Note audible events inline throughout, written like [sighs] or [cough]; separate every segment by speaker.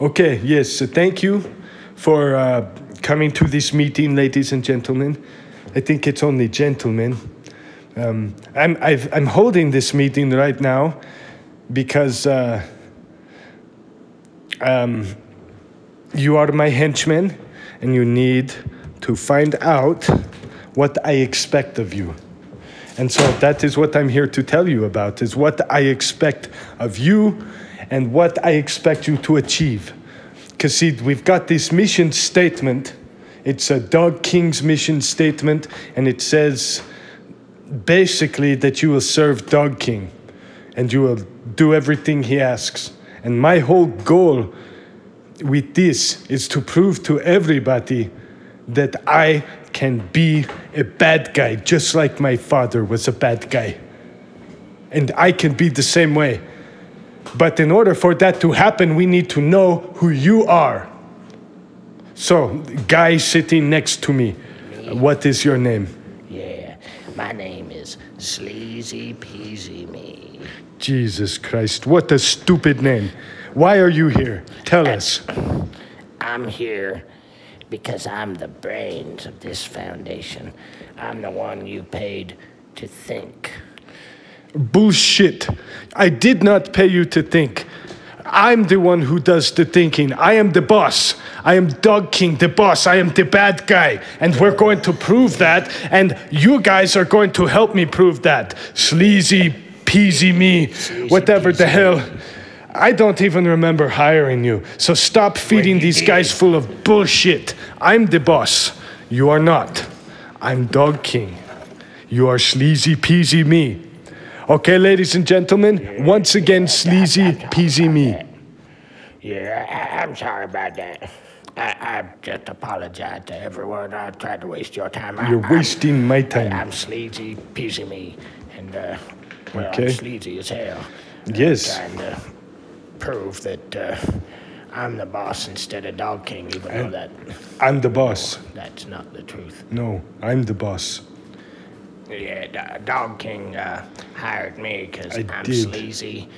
Speaker 1: Okay, yes, thank you for uh, coming to this meeting, ladies and gentlemen. I think it's only gentlemen. Um, I'm, I've, I'm holding this meeting right now because uh, um, you are my henchmen and you need to find out what I expect of you. And so that is what I'm here to tell you about is what I expect of you and what I expect you to achieve. Cuz see, we've got this mission statement. It's a Dog King's mission statement and it says basically that you will serve Dog King and you will do everything he asks. And my whole goal with this is to prove to everybody that I can be a bad guy, just like my father was a bad guy. And I can be the same way. But in order for that to happen, we need to know who you are. So, guy sitting next to me, what is your name?
Speaker 2: Yeah, my name is Sleazy Peasy Me.
Speaker 1: Jesus Christ, what a stupid name. Why are you here? Tell us. [clears throat]
Speaker 2: I'm here because I'm the brains of this foundation. I'm the one you paid to think.
Speaker 1: Bullshit. I did not pay you to think. I'm the one who does the thinking. I am the boss. I am Dog King, the boss. I am the bad guy. And we're going to prove that. And you guys are going to help me prove that. Sleazy, peasy me, whatever the hell. I don't even remember hiring you. So stop feeding these guys full of bullshit. I'm the boss. You are not. I'm Dog King. You are sleazy peasy me. Okay, ladies and gentlemen, once again, sleazy peasy me.
Speaker 2: Yeah, I'm sorry about that. I, I just apologize to everyone. I tried to waste your time. I,
Speaker 1: You're
Speaker 2: I'm-
Speaker 1: wasting my time.
Speaker 2: I'm sleazy, peasy me, and uh, well,
Speaker 1: Okay.
Speaker 2: I'm sleazy as hell.
Speaker 1: Yes.
Speaker 2: Trying to prove that uh, I'm the boss instead of Dog King, even though that
Speaker 1: I'm the boss.
Speaker 2: that's not the truth.
Speaker 1: No, I'm the boss.
Speaker 2: Yeah, D- Dog King uh, hired me because
Speaker 1: I
Speaker 2: I'm
Speaker 1: did.
Speaker 2: sleazy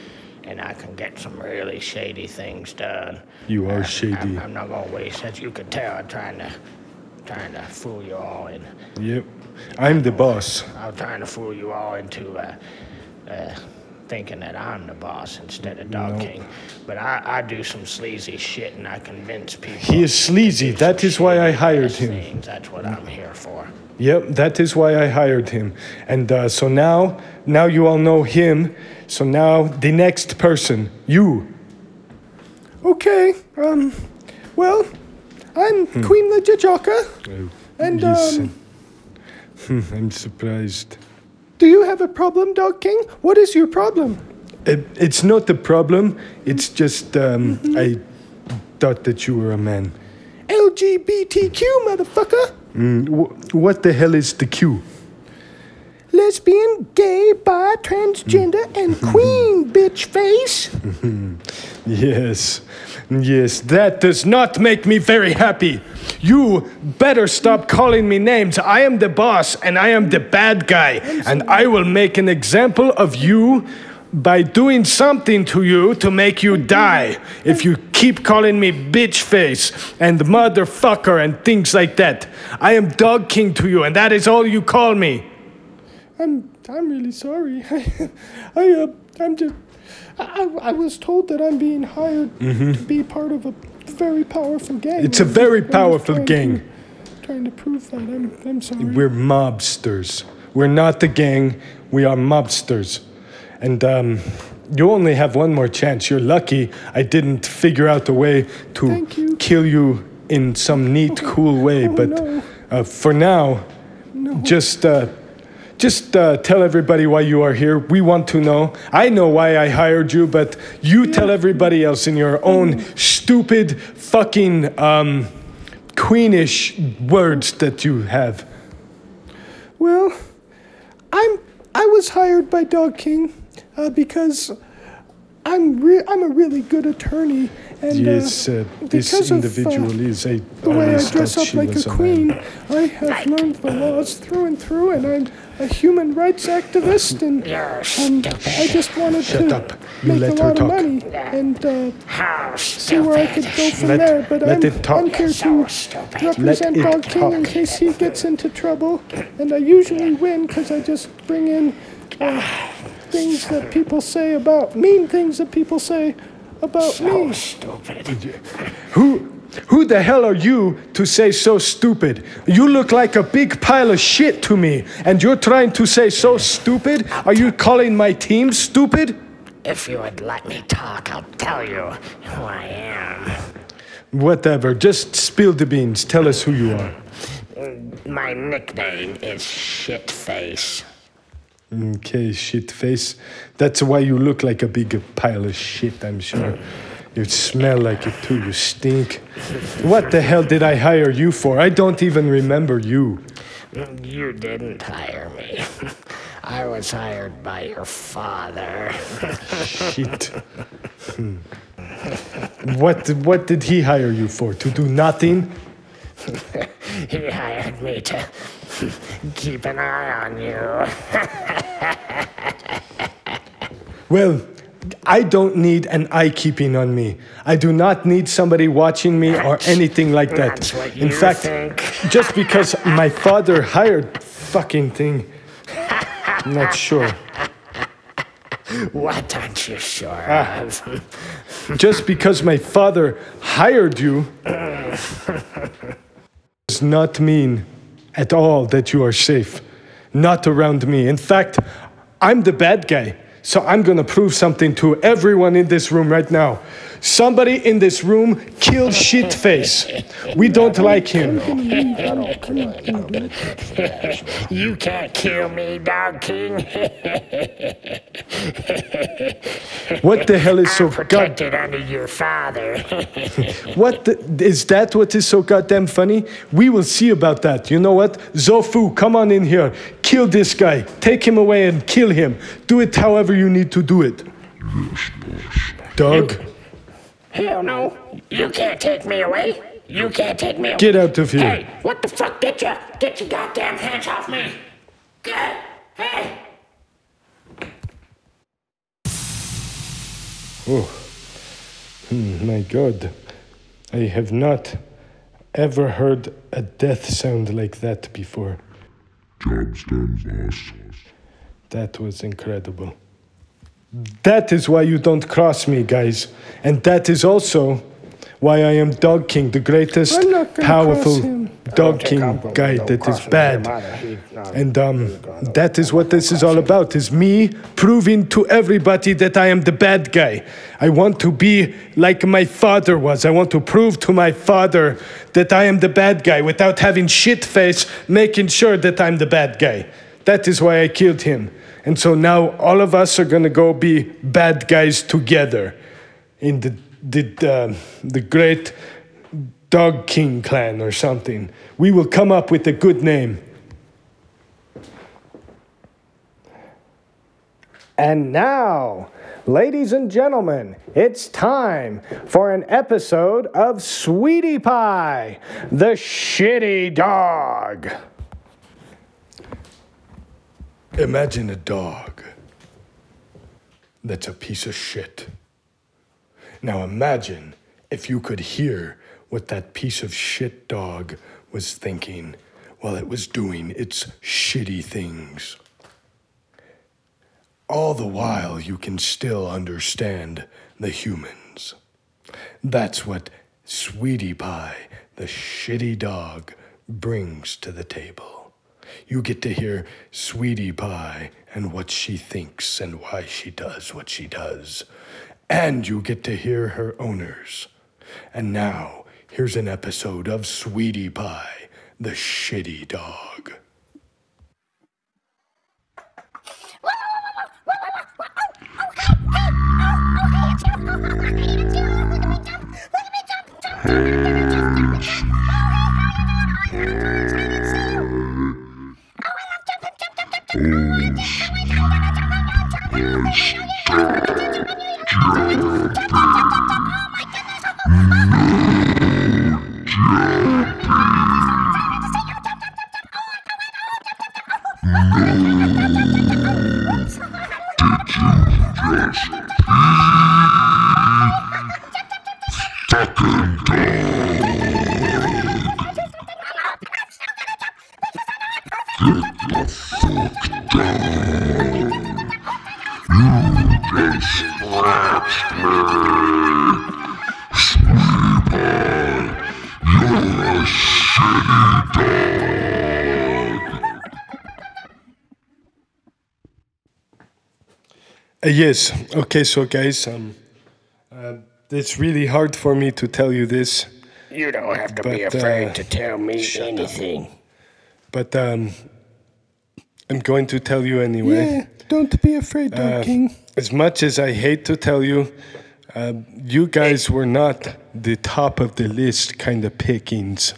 Speaker 2: and I can get some really shady things done.
Speaker 1: You are
Speaker 2: Uh,
Speaker 1: shady.
Speaker 2: I'm, I'm not gonna waste. As you could tell, I'm trying to trying to fool you all in.
Speaker 1: Yep. I'm the boss.
Speaker 2: I'm trying to fool you all into uh, uh, thinking that I'm the boss instead of Dog
Speaker 1: No.
Speaker 2: King. But I, I do some sleazy shit and I convince people.
Speaker 1: He is sleazy.
Speaker 2: to do
Speaker 1: That
Speaker 2: some
Speaker 1: is why I hired him.
Speaker 2: Things. That's what I'm here for.
Speaker 1: Yep, that is why I hired him. And uh, so now, now you all know him. So now the next person, you. Okay. Um. Well, I'm Queen Legajaka. And um, [laughs] I'm surprised. Do you have a problem, Dog King? What is your problem? It, it's not a problem. It's just um, I thought that you were a man. LGBTQ, motherfucker. Mm, wh- what the hell is the Q? Lesbian, gay, bi, transgender, and queen, [laughs] bitch face. [laughs] yes, yes, that does not make me very happy. You better stop calling me names. I am the boss and I am the bad guy, and I will make an example of you by doing something to you to make you die if you keep calling me bitch face and motherfucker and things like that. I am Dog King to you, and that is all you call me. I'm I'm really sorry. I, [laughs] I uh, I'm just I, I was told that I'm being hired to be part of a very powerful gang.
Speaker 3: It's a very powerful gang.
Speaker 1: To, trying to prove that. I'm I'm sorry.
Speaker 3: We're mobsters. We're not the gang. We are mobsters. And um, you only have one more chance. You're lucky I didn't figure out a way to
Speaker 1: you.
Speaker 3: kill you in some neat, cool way.
Speaker 1: oh,
Speaker 3: but
Speaker 1: no.
Speaker 3: uh, for now, just uh, just uh, tell everybody why you are here. We want to know. I know why I hired you, but you tell everybody else in your own stupid, fucking, um, queenish words that you have.
Speaker 1: Well, I'm I was hired by Dog King uh, because I'm re- I'm a really good attorney
Speaker 3: And
Speaker 1: Yes,
Speaker 3: uh,
Speaker 1: uh, this
Speaker 3: because of, uh,
Speaker 1: is. I
Speaker 3: the way I dress up like
Speaker 1: was
Speaker 3: a
Speaker 1: man.
Speaker 3: queen, I have learned the laws through and through, and I'm a human rights activist, [laughs] and um. I just wanted
Speaker 1: Shut
Speaker 3: to
Speaker 1: up. You
Speaker 3: make
Speaker 1: let
Speaker 3: a
Speaker 1: her
Speaker 3: lot
Speaker 1: talk.
Speaker 3: of money and uh, see where I could go from
Speaker 1: Let-
Speaker 3: there. But I'm. I'm here to
Speaker 4: stupid.
Speaker 3: represent Dog King in case he gets into trouble, and I usually win because I just bring in uh, things that people say about mean things that people say about me.
Speaker 4: Stupid.
Speaker 1: Who, who the hell are you to say so stupid? You look like a big pile of shit to me, and you're trying to say so stupid? Are you calling my team stupid?
Speaker 4: If you would let me talk, I'll tell you who I am.
Speaker 1: Whatever, just spill the beans. Tell us who you are.
Speaker 4: My nickname is Shitface.
Speaker 1: Okay, shit face. That's why you look like a big pile of shit, I'm sure. You smell like it too, you stink. What the hell did I hire you for? I don't even remember you.
Speaker 4: You didn't hire me. I was hired by your father.
Speaker 1: Shit. Hmm. What, what did he hire you for? To do nothing?
Speaker 4: He hired me to keep an eye on you. [laughs]
Speaker 1: Well, I don't need an eye keeping on me. I do not need somebody watching me or anything like that.
Speaker 4: That's
Speaker 1: In fact, [laughs] just because my father hired fucking thing, I'm not sure. [laughs]
Speaker 4: What aren't you sure
Speaker 1: Ah.
Speaker 4: of?
Speaker 1: Just because my father hired you does not mean at all that you are safe. Not around me. In fact, I'm the bad guy. So I'm gonna prove something to everyone in this room right now. Somebody in this room killed Shitface. We don't like him.
Speaker 4: You can't kill me, Dog King.
Speaker 1: What the hell is so
Speaker 4: I'm
Speaker 1: god?
Speaker 4: under your father. [laughs]
Speaker 1: What the, is that? What is so goddamn funny? We will see about that. You know what? Zofu, come on in here. Kill this guy. Take him away and kill him. Do it however you need to do it. Doug,
Speaker 4: Hell no. You can't take me away. You can't take me away.
Speaker 1: get out of here.
Speaker 4: Hey, what the fuck? Get your, get your goddamn hands off me. Get, hey.
Speaker 1: Oh, hmm, my God, I have not ever heard a death sound like that before.
Speaker 5: Job's done, boss.
Speaker 1: That was incredible. That is why you don't cross me, guys. And that is also why I am Dog King, the greatest,
Speaker 3: I'm not gonna
Speaker 1: powerful. Dog King guy that is bad. And um, that is what this is all about, is me proving to everybody that I am the bad guy. I want to be like my father was. I want to prove to my father that I am the bad guy without having shit face making sure that I'm the bad guy. That is why I killed him. And so now all of us are gonna go be bad guys together in the the uh, the great Dog King clan or something. We will come up with a good name. And now, ladies and gentlemen, it's time for an episode of Sweetie Pie, the shitty dog. Imagine a dog that's a piece of shit. Now imagine if you could hear what that piece of shit dog was thinking while it was doing its shitty things. All the while, you can still understand the humans. That's what Sweetie Pie, the shitty dog, brings to the table. You get to hear Sweetie Pie and what she thinks and why she does what she does. And you get to hear her owners. And now, here's an episode of Sweetie Pie, the shitty dog. Uh, yes. Okay, so guys, um, uh, it's really hard for me to tell you this,
Speaker 2: You don't have to be afraid
Speaker 1: uh,
Speaker 2: to tell me anything.
Speaker 1: but um, I'm going to tell you anyway.
Speaker 3: Yeah, don't be afraid, Dog
Speaker 1: Uh,
Speaker 3: King.
Speaker 1: As much as I hate to tell you, uh, you guys were not the top of the list kind of pickings.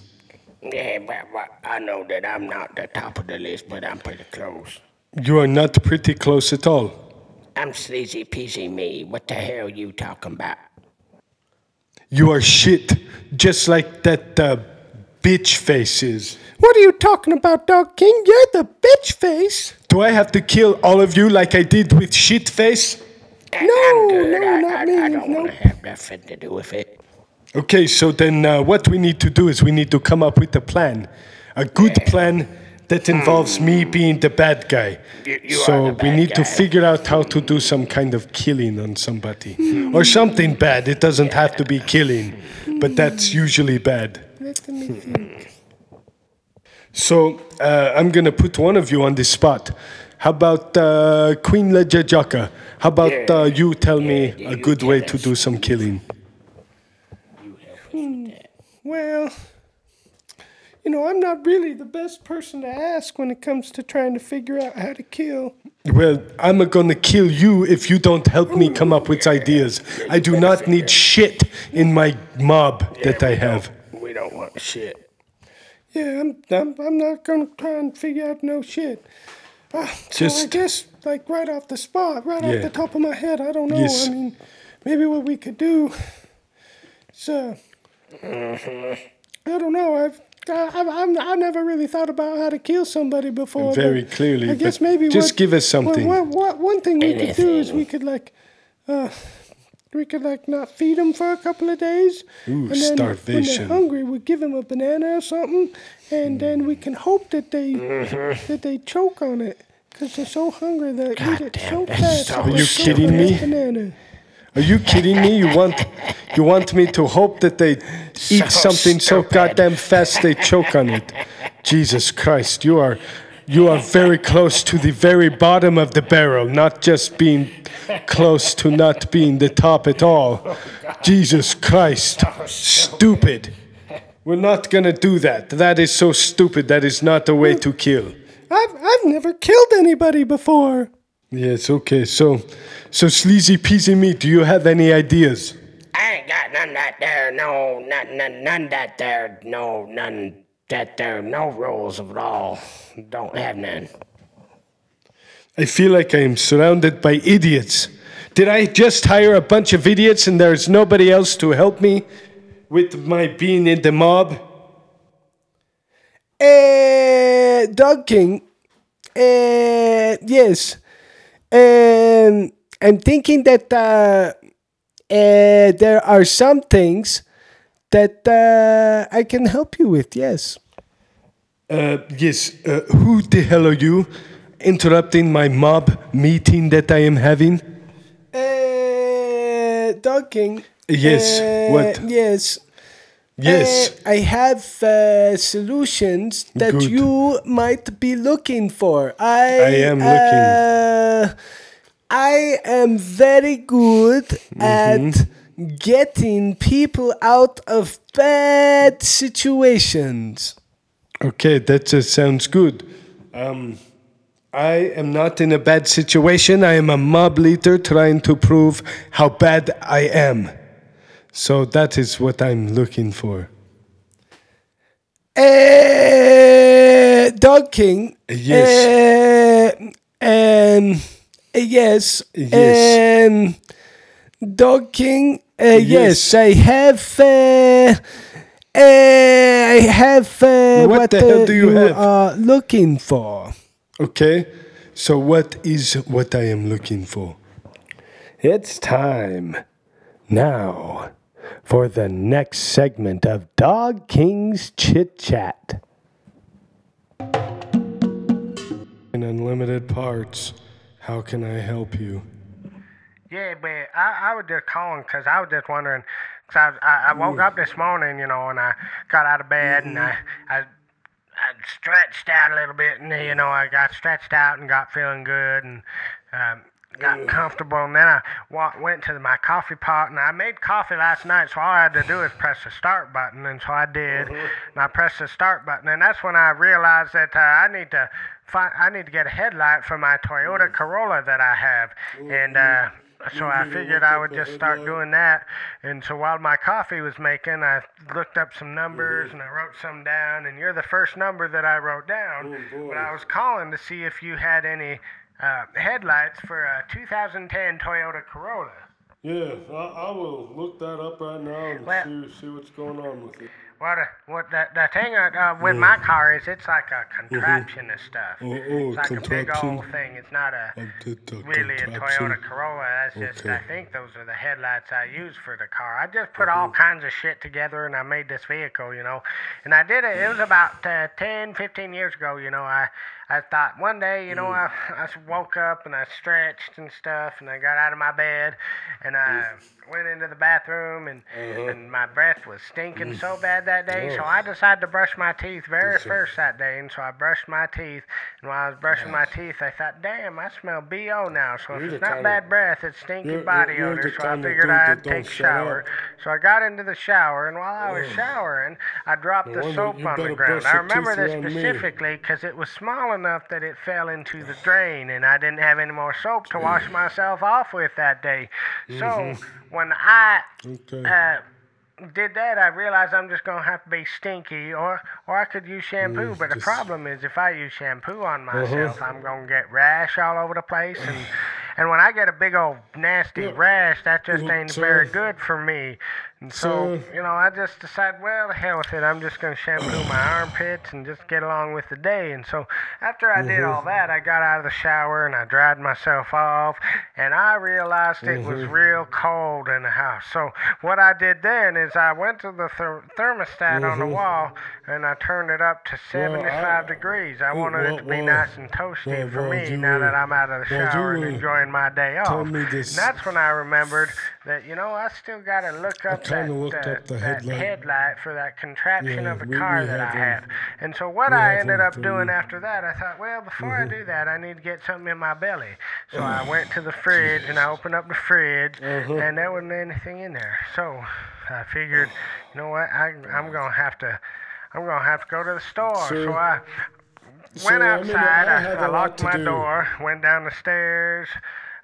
Speaker 2: Yeah, but, but I know that I'm not the top of the list, but I'm pretty close.
Speaker 1: You are not pretty close at all.
Speaker 2: I'm sleazy peasy me. What the hell are you talking about?
Speaker 1: You are shit, just like that uh, bitch faces.
Speaker 3: What are you talking about, Dog King? You're the bitch face.
Speaker 1: Do I have to kill all of you like I did with shit face?
Speaker 2: I-
Speaker 3: No,
Speaker 2: I'm good.
Speaker 3: no,
Speaker 2: I,
Speaker 3: not
Speaker 2: I,
Speaker 3: me,
Speaker 2: I don't
Speaker 3: no.
Speaker 2: want to have nothing to do with it.
Speaker 1: Okay, so then uh, what we need to do is we need to come up with a plan. A good plan that involves me being the bad guy.
Speaker 2: Hmm. You- you
Speaker 1: so
Speaker 2: are the
Speaker 1: we
Speaker 2: bad
Speaker 1: need to figure out how to do some kind of killing on somebody. or something bad. It doesn't have to be killing, but that's usually bad.
Speaker 3: Let me think.
Speaker 1: So uh, I'm gonna put one of you on the spot. How about uh, Queen Lejajaka? How about
Speaker 2: Yeah.
Speaker 1: uh, you tell me
Speaker 2: yeah,
Speaker 1: a good way to do some killing?
Speaker 3: Well, you know, I'm not really the best person to ask when it comes to trying to figure out how to kill.
Speaker 1: Well, I'm gonna kill you if you don't help me come up with ideas. I do not need shit in my mob that I have.
Speaker 2: We don't want shit.
Speaker 3: Yeah, I'm, I'm, I'm not gonna try and figure out no shit. Uh, so I
Speaker 1: Just-
Speaker 3: guess, like, right off the spot, right
Speaker 1: Yeah.
Speaker 3: off the top of my head, I don't know.
Speaker 1: Yes.
Speaker 3: I mean, maybe what we could do is, uh,
Speaker 1: Mm-hmm.
Speaker 3: I don't know. I've, I, I've, I've, I've never really thought about how to kill somebody before.
Speaker 1: Very
Speaker 3: but
Speaker 1: clearly,
Speaker 3: I guess
Speaker 1: but
Speaker 3: maybe
Speaker 1: just
Speaker 3: what-
Speaker 1: give us something.
Speaker 3: What, what, one thing we could do is we could, like, uh, we could like not feed them for a couple of days,
Speaker 1: Ooh,
Speaker 3: and then when they're hungry, we give them a banana or something, and then we can hope that they that they choke on it because they're so hungry that they eat it so
Speaker 2: that's
Speaker 3: fast.
Speaker 2: so
Speaker 1: Are you kidding me?
Speaker 3: Banana.
Speaker 1: Are you kidding me? You want you want me to hope that they eat
Speaker 2: So
Speaker 1: something so goddamn fast they choke on it? Jesus Christ, you are you are very close to the very bottom of the barrel, not just being close to not being the top at all. Jesus Christ. Stupid. We're not gonna do that. That is so stupid. That is not the way to kill.
Speaker 3: I've I've never killed anybody before.
Speaker 1: Yes, okay. So so sleazy peasy meat, do you have any ideas?
Speaker 2: I ain't got none that there, no, none, none, none that there, no, none that there, no rules at all. Don't have none.
Speaker 1: I feel like I am surrounded by idiots. Did I just hire a bunch of idiots and there's nobody else to help me with my being in the mob?
Speaker 3: Uh, Dog King. Uh, yes. Um, I'm thinking that uh, uh, there are some things that uh, I can help you with. Yes.
Speaker 1: Uh, yes, uh, who the hell are you interrupting my mob meeting that I am having?
Speaker 3: Uh, Dog King.
Speaker 1: Yes, what?
Speaker 3: Yes.
Speaker 1: Yes.
Speaker 3: Uh, I have uh, solutions that
Speaker 1: Good.
Speaker 3: you might be looking for. I,
Speaker 1: I am looking.
Speaker 3: Uh, I am very good
Speaker 1: Mm-hmm.
Speaker 3: at getting people out of bad situations.
Speaker 1: Okay, that just sounds good. Um, I am not in a bad situation. I am a mob leader trying to prove how bad I am. So that is what I'm looking for.
Speaker 3: Uh, Dog King.
Speaker 1: Yes.
Speaker 3: Uh, um, yes.
Speaker 1: Yes.
Speaker 3: Um, Dog King. Uh, yes. I have. Uh, I have
Speaker 6: What
Speaker 3: what,
Speaker 6: the hell do you have?
Speaker 3: are looking for.
Speaker 6: Okay. So what is what I am looking for?
Speaker 3: It's time now for the next segment of Dog King's Chit Chat.
Speaker 6: In unlimited parts, how can I help you?
Speaker 2: Yeah, but I, I was just calling because I was just wondering. Cause I, I, I woke up this morning, you know, and I got out of bed and I, I, I stretched out a little bit, and you know, I got stretched out and got feeling good and um, got comfortable. And then I wa- went to my coffee pot and I made coffee last night, so all I had to do is press the start button, and so I did. And I pressed the start button, and that's when I realized that uh, I need to find, I need to get a headlight for my Toyota Corolla that I have, and. Uh, so I figured I would just start doing that. And so while my coffee was making, I looked up some numbers and I wrote some down. And you're the first number that I wrote down. But I was calling to see if you had any uh, headlights for a 2010 Toyota Corolla.
Speaker 6: Yeah, I, I will look that up right now and
Speaker 2: Well-
Speaker 6: see, see what's going on with it.
Speaker 2: What, uh, what the, the thing uh, uh, with my car is it's like a contraption of stuff.
Speaker 6: Oh, oh,
Speaker 2: it's like a big
Speaker 6: contraption?
Speaker 2: old thing. It's not a
Speaker 6: A
Speaker 2: really a. Toyota Corolla. That's just I think those are the headlights I use for the car. I just put all kinds of shit together and I made this vehicle, you know. And I did it. It was about uh, 10, 15 years ago, you know. I I thought one day, you know, I [laughs] I woke up and I stretched and stuff and I got out of my bed and I went into the bathroom and and my breath was stinking so bad that day. So I decided to brush my teeth very first that day, and so I brushed my teeth. And while I was brushing my teeth, I thought, "Damn, I smell bo now." So if it's not bad breath, it's stinky
Speaker 6: You're-
Speaker 2: body
Speaker 6: you're-
Speaker 2: odor. So I figured I'd take a shower.
Speaker 6: up.
Speaker 2: So I got into the shower, and while I was showering, I dropped the soap on the ground. I remember this specifically because it was small enough that it fell into the drain, and I didn't have any more soap to wash mm. myself off with that day. So mm-hmm. when I
Speaker 6: Okay.
Speaker 2: uh, did that, I realized I'm just gonna have to be stinky, or or I could use shampoo. Mm, but the problem is, if I use shampoo on uh-huh. myself, I'm gonna get rash all over the place, and and when I get a big old nasty
Speaker 6: Yeah.
Speaker 2: rash, that just ain't very good for me. And so,
Speaker 6: So-
Speaker 2: you know, I just decided, well, the hell with it. I'm just gonna shampoo my armpits and just get along with the day. And so, after I did all that, I got out of the shower and I dried myself off, and I realized it was real cold in the house. So, what I did then is I went to the ther- thermostat on the wall and I turned it up to 75 degrees. I
Speaker 6: well,
Speaker 2: wanted it to be
Speaker 6: well,
Speaker 2: nice and toasty
Speaker 6: well,
Speaker 2: for me
Speaker 6: you
Speaker 2: now that I'm out of the
Speaker 6: well,
Speaker 2: shower and enjoying my day off. And that's when I remembered that, you know, I still got to look up that,
Speaker 6: kinda looked
Speaker 2: uh,
Speaker 6: up the headlight.
Speaker 2: headlight for that contraption
Speaker 6: Yeah,
Speaker 2: of a
Speaker 6: we-
Speaker 2: car
Speaker 6: we
Speaker 2: that I
Speaker 6: have.
Speaker 2: And so what I ended up doing after that, I thought, well, before I
Speaker 6: Mm-hmm.
Speaker 2: do that, I need to get something in my belly. So I [sighs] went to the fridge and I opened up the fridge,
Speaker 6: Uh-huh.
Speaker 2: and there wasn't anything in there. So I figured, you know what, I, I'm gonna have to, I'm gonna have to go to the store.
Speaker 6: Sir,
Speaker 2: so I went
Speaker 6: I mean,
Speaker 2: outside.
Speaker 6: I
Speaker 2: I,
Speaker 6: have
Speaker 2: I
Speaker 6: lot
Speaker 2: locked my
Speaker 6: do.
Speaker 2: door, went down the stairs.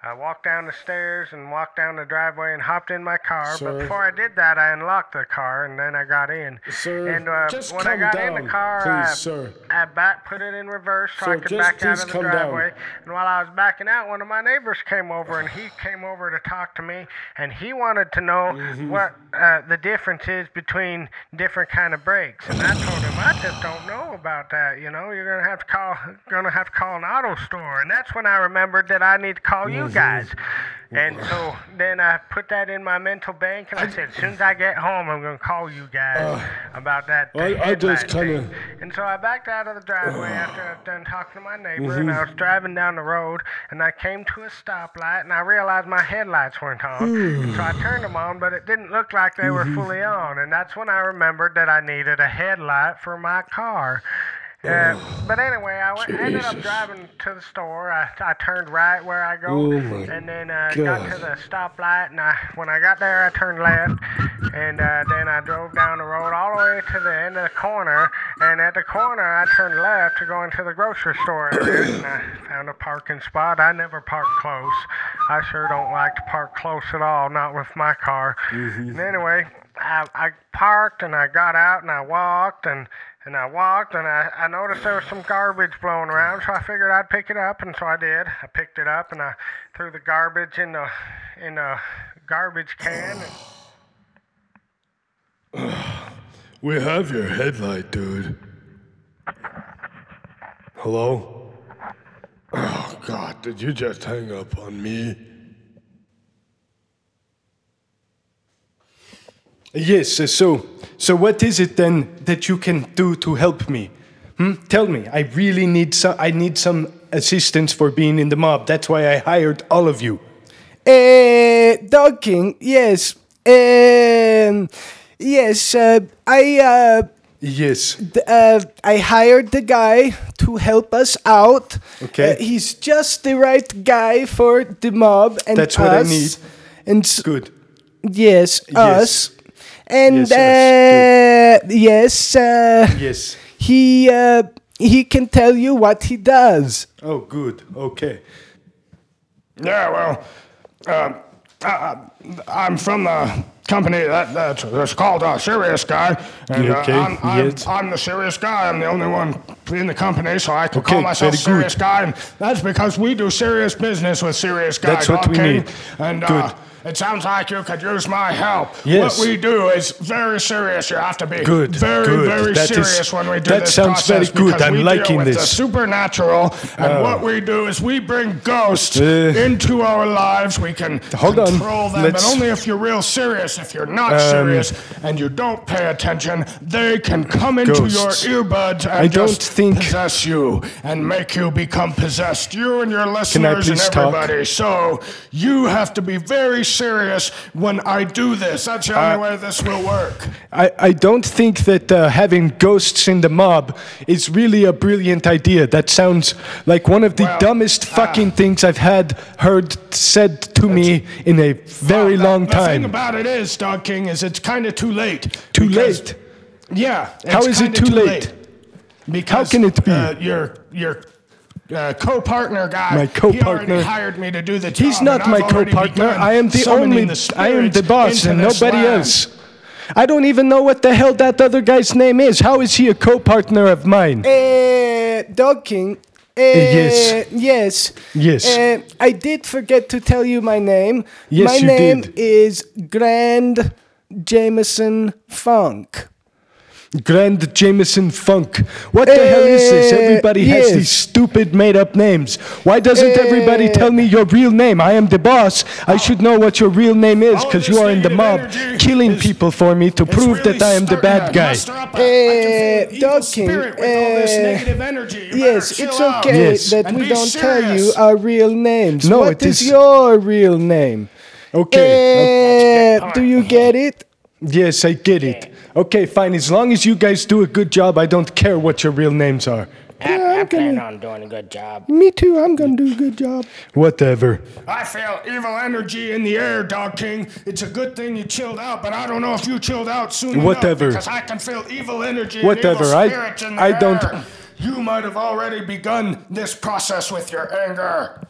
Speaker 2: I walked down the stairs and walked down the driveway and hopped in my car.
Speaker 6: Sir.
Speaker 2: But before I did that, I unlocked the car and then I got in.
Speaker 6: Sir,
Speaker 2: and uh,
Speaker 6: just
Speaker 2: when I
Speaker 6: come
Speaker 2: got in the car,
Speaker 6: please,
Speaker 2: I,
Speaker 6: sir.
Speaker 2: I back put it in reverse so I could
Speaker 6: just
Speaker 2: back out of the
Speaker 6: come down.
Speaker 2: driveway. And while I was backing out, one of my neighbors came over and he came over to talk to me and he wanted to know
Speaker 6: Mm-hmm.
Speaker 2: what uh, the difference is between different kind of brakes. And I told him I just don't know about that. You know, you're gonna have to call gonna have to call an auto store. And that's when I remembered that I need to call you
Speaker 6: Mm-hmm.
Speaker 2: Guys. Mm-hmm. And so then I put that in my mental bank and I said, as soon as I get home, I'm gonna call you guys uh, about that.
Speaker 6: Uh, I- I just kinda-
Speaker 2: thing. And so I backed out of the driveway after I'd done talking to my neighbor, and mm-hmm. I was driving down the road, and I came to a stoplight, and I realized my headlights weren't on. Hmm. and so I turned them on, but it didn't look like they were mm-hmm. fully on, and that's when I remembered that I needed a headlight for my car. Uh, but anyway, I went, ended up driving to the store. I, I turned right where I go,
Speaker 6: Oh,
Speaker 2: and then uh, got to the stoplight. And I, when I got there, I turned left, and uh, then I drove down the road all the way to the end of the corner. And at the corner, I turned left to go into the grocery store and I found a parking spot. I never park close. I sure don't like to park close at all, not with my car. And anyway, I, I parked and I got out and I walked and and I walked and I, I noticed there was some garbage blowing around, so I figured I'd pick it up, and so I did. I picked it up and I threw the garbage in the in the garbage can.
Speaker 7: we have your headlight, dude. Hello? Oh God, did you just hang up on me?
Speaker 1: Yes, uh, so so what is it then that you can do to help me? Hmm? Tell me. I really need some I need some assistance for being in the mob. That's why I hired all of you.
Speaker 3: Uh, Dog King, yes. Um, yes, uh, I uh,
Speaker 1: Yes.
Speaker 3: uh, I hired the guy to help us out.
Speaker 1: Okay.
Speaker 3: Uh, he's just the right guy for the mob and
Speaker 1: That's what I
Speaker 3: us.
Speaker 1: need.
Speaker 3: And s-
Speaker 1: Good.
Speaker 3: yes,
Speaker 1: Yes.
Speaker 3: us. And
Speaker 1: Yes,
Speaker 3: uh, yes, uh,
Speaker 1: Yes.
Speaker 3: he uh, he can tell you what he does.
Speaker 1: Oh, good. Okay.
Speaker 6: Yeah, well, uh, uh, I'm from the company that, that's, that's called uh, Serious Guy, and uh,
Speaker 1: Okay,
Speaker 6: I'm, I'm,
Speaker 1: yes.
Speaker 6: I'm the serious guy. I'm the only one in the company, so I can
Speaker 1: Okay,
Speaker 6: call myself
Speaker 1: very good.
Speaker 6: Serious Guy, and that's because we do serious business with Serious Guy.
Speaker 1: That's what we
Speaker 6: okay?
Speaker 1: need.
Speaker 6: And uh,
Speaker 1: Good.
Speaker 6: It sounds like you could use my help.
Speaker 1: Yes.
Speaker 6: What we do is very serious. You have to be
Speaker 1: Good,
Speaker 6: very,
Speaker 1: good.
Speaker 6: very
Speaker 1: That is-
Speaker 6: serious when we do
Speaker 1: that
Speaker 6: this
Speaker 1: sounds very
Speaker 6: process
Speaker 1: good.
Speaker 6: because
Speaker 1: I'm liking
Speaker 6: with
Speaker 1: this.
Speaker 6: The supernatural, and what we do is we bring ghosts
Speaker 1: Uh,
Speaker 6: into our lives. We can
Speaker 1: Hold on.
Speaker 6: control them,
Speaker 1: Let's-
Speaker 6: but only if you're real serious. If you're not
Speaker 1: Um,
Speaker 6: serious and you don't pay attention, they can come into
Speaker 1: Ghosts.
Speaker 6: your earbuds and
Speaker 1: I don't
Speaker 6: just
Speaker 1: think-
Speaker 6: possess you and make you become possessed. You and your listeners and
Speaker 1: please talk?
Speaker 6: everybody. So you have to be very serious when I do this. That's the
Speaker 1: Uh,
Speaker 6: only way this will work.
Speaker 1: I, I don't think that uh, having ghosts in the mob is really a brilliant idea. That sounds like one of the
Speaker 6: Well,
Speaker 1: dumbest
Speaker 6: uh,
Speaker 1: fucking things I've had heard said to me in a very
Speaker 6: Well, the-
Speaker 1: long
Speaker 6: the thing about it is, Dog King, is it's kind of too late.
Speaker 1: Too late?
Speaker 6: Yeah.
Speaker 1: How is it
Speaker 6: kinda
Speaker 1: too late?
Speaker 6: Because how
Speaker 1: can it be?
Speaker 6: Uh, your your uh, co-partner guy.
Speaker 1: My co-partner-
Speaker 6: already hired me to do the job.
Speaker 1: He's not my
Speaker 6: I've
Speaker 1: co-partner. I am the only.
Speaker 6: the
Speaker 1: I am the boss, and nobody
Speaker 6: land.
Speaker 1: else. I don't even know what the hell that other guy's name is. How is he a co-partner of mine?
Speaker 3: Uh, Dog King. Uh,
Speaker 1: yes.
Speaker 3: Yes.
Speaker 1: Yes.
Speaker 3: Uh, I did forget to tell you my name.
Speaker 1: Yes,
Speaker 3: my
Speaker 1: you
Speaker 3: name
Speaker 1: did.
Speaker 3: is Grand Jameson Funk.
Speaker 1: Grand Jameson Funk. What the hell is this?
Speaker 3: Uh,
Speaker 1: Everybody has these stupid made up names. Why doesn't everybody
Speaker 3: Uh,
Speaker 1: tell me your real name? I am the boss. I should know what your real name is because you are in the mob killing
Speaker 6: is-
Speaker 1: people for me to prove
Speaker 6: really
Speaker 1: that I am the bad guy.
Speaker 6: muster up a- I can feel an evil
Speaker 3: Dog King,
Speaker 6: spirit with all this negative energy.
Speaker 3: Yes, it's okay
Speaker 1: Yes.
Speaker 3: that
Speaker 6: And
Speaker 3: we don't tell you our real names.
Speaker 1: No,
Speaker 3: What
Speaker 1: it
Speaker 3: is
Speaker 1: is-
Speaker 3: your real name?
Speaker 1: Okay.
Speaker 3: Uh, do you get it?
Speaker 1: Yes, I get it. Okay, fine. As long as you guys do a good job, I don't care what your real names are.
Speaker 2: I, I'm plan on doing a good job.
Speaker 3: Me too. I'm gonna do a good job.
Speaker 1: Whatever.
Speaker 6: I feel evil energy in the air, Dog King. It's a good thing you chilled out, but I don't know if you chilled out soon
Speaker 1: Whatever.
Speaker 6: enough because I can feel evil energy
Speaker 1: Whatever,
Speaker 6: and
Speaker 1: I-
Speaker 6: evil spirits in the
Speaker 1: I
Speaker 6: air.
Speaker 1: don't-
Speaker 6: You might have already begun this process with your anger.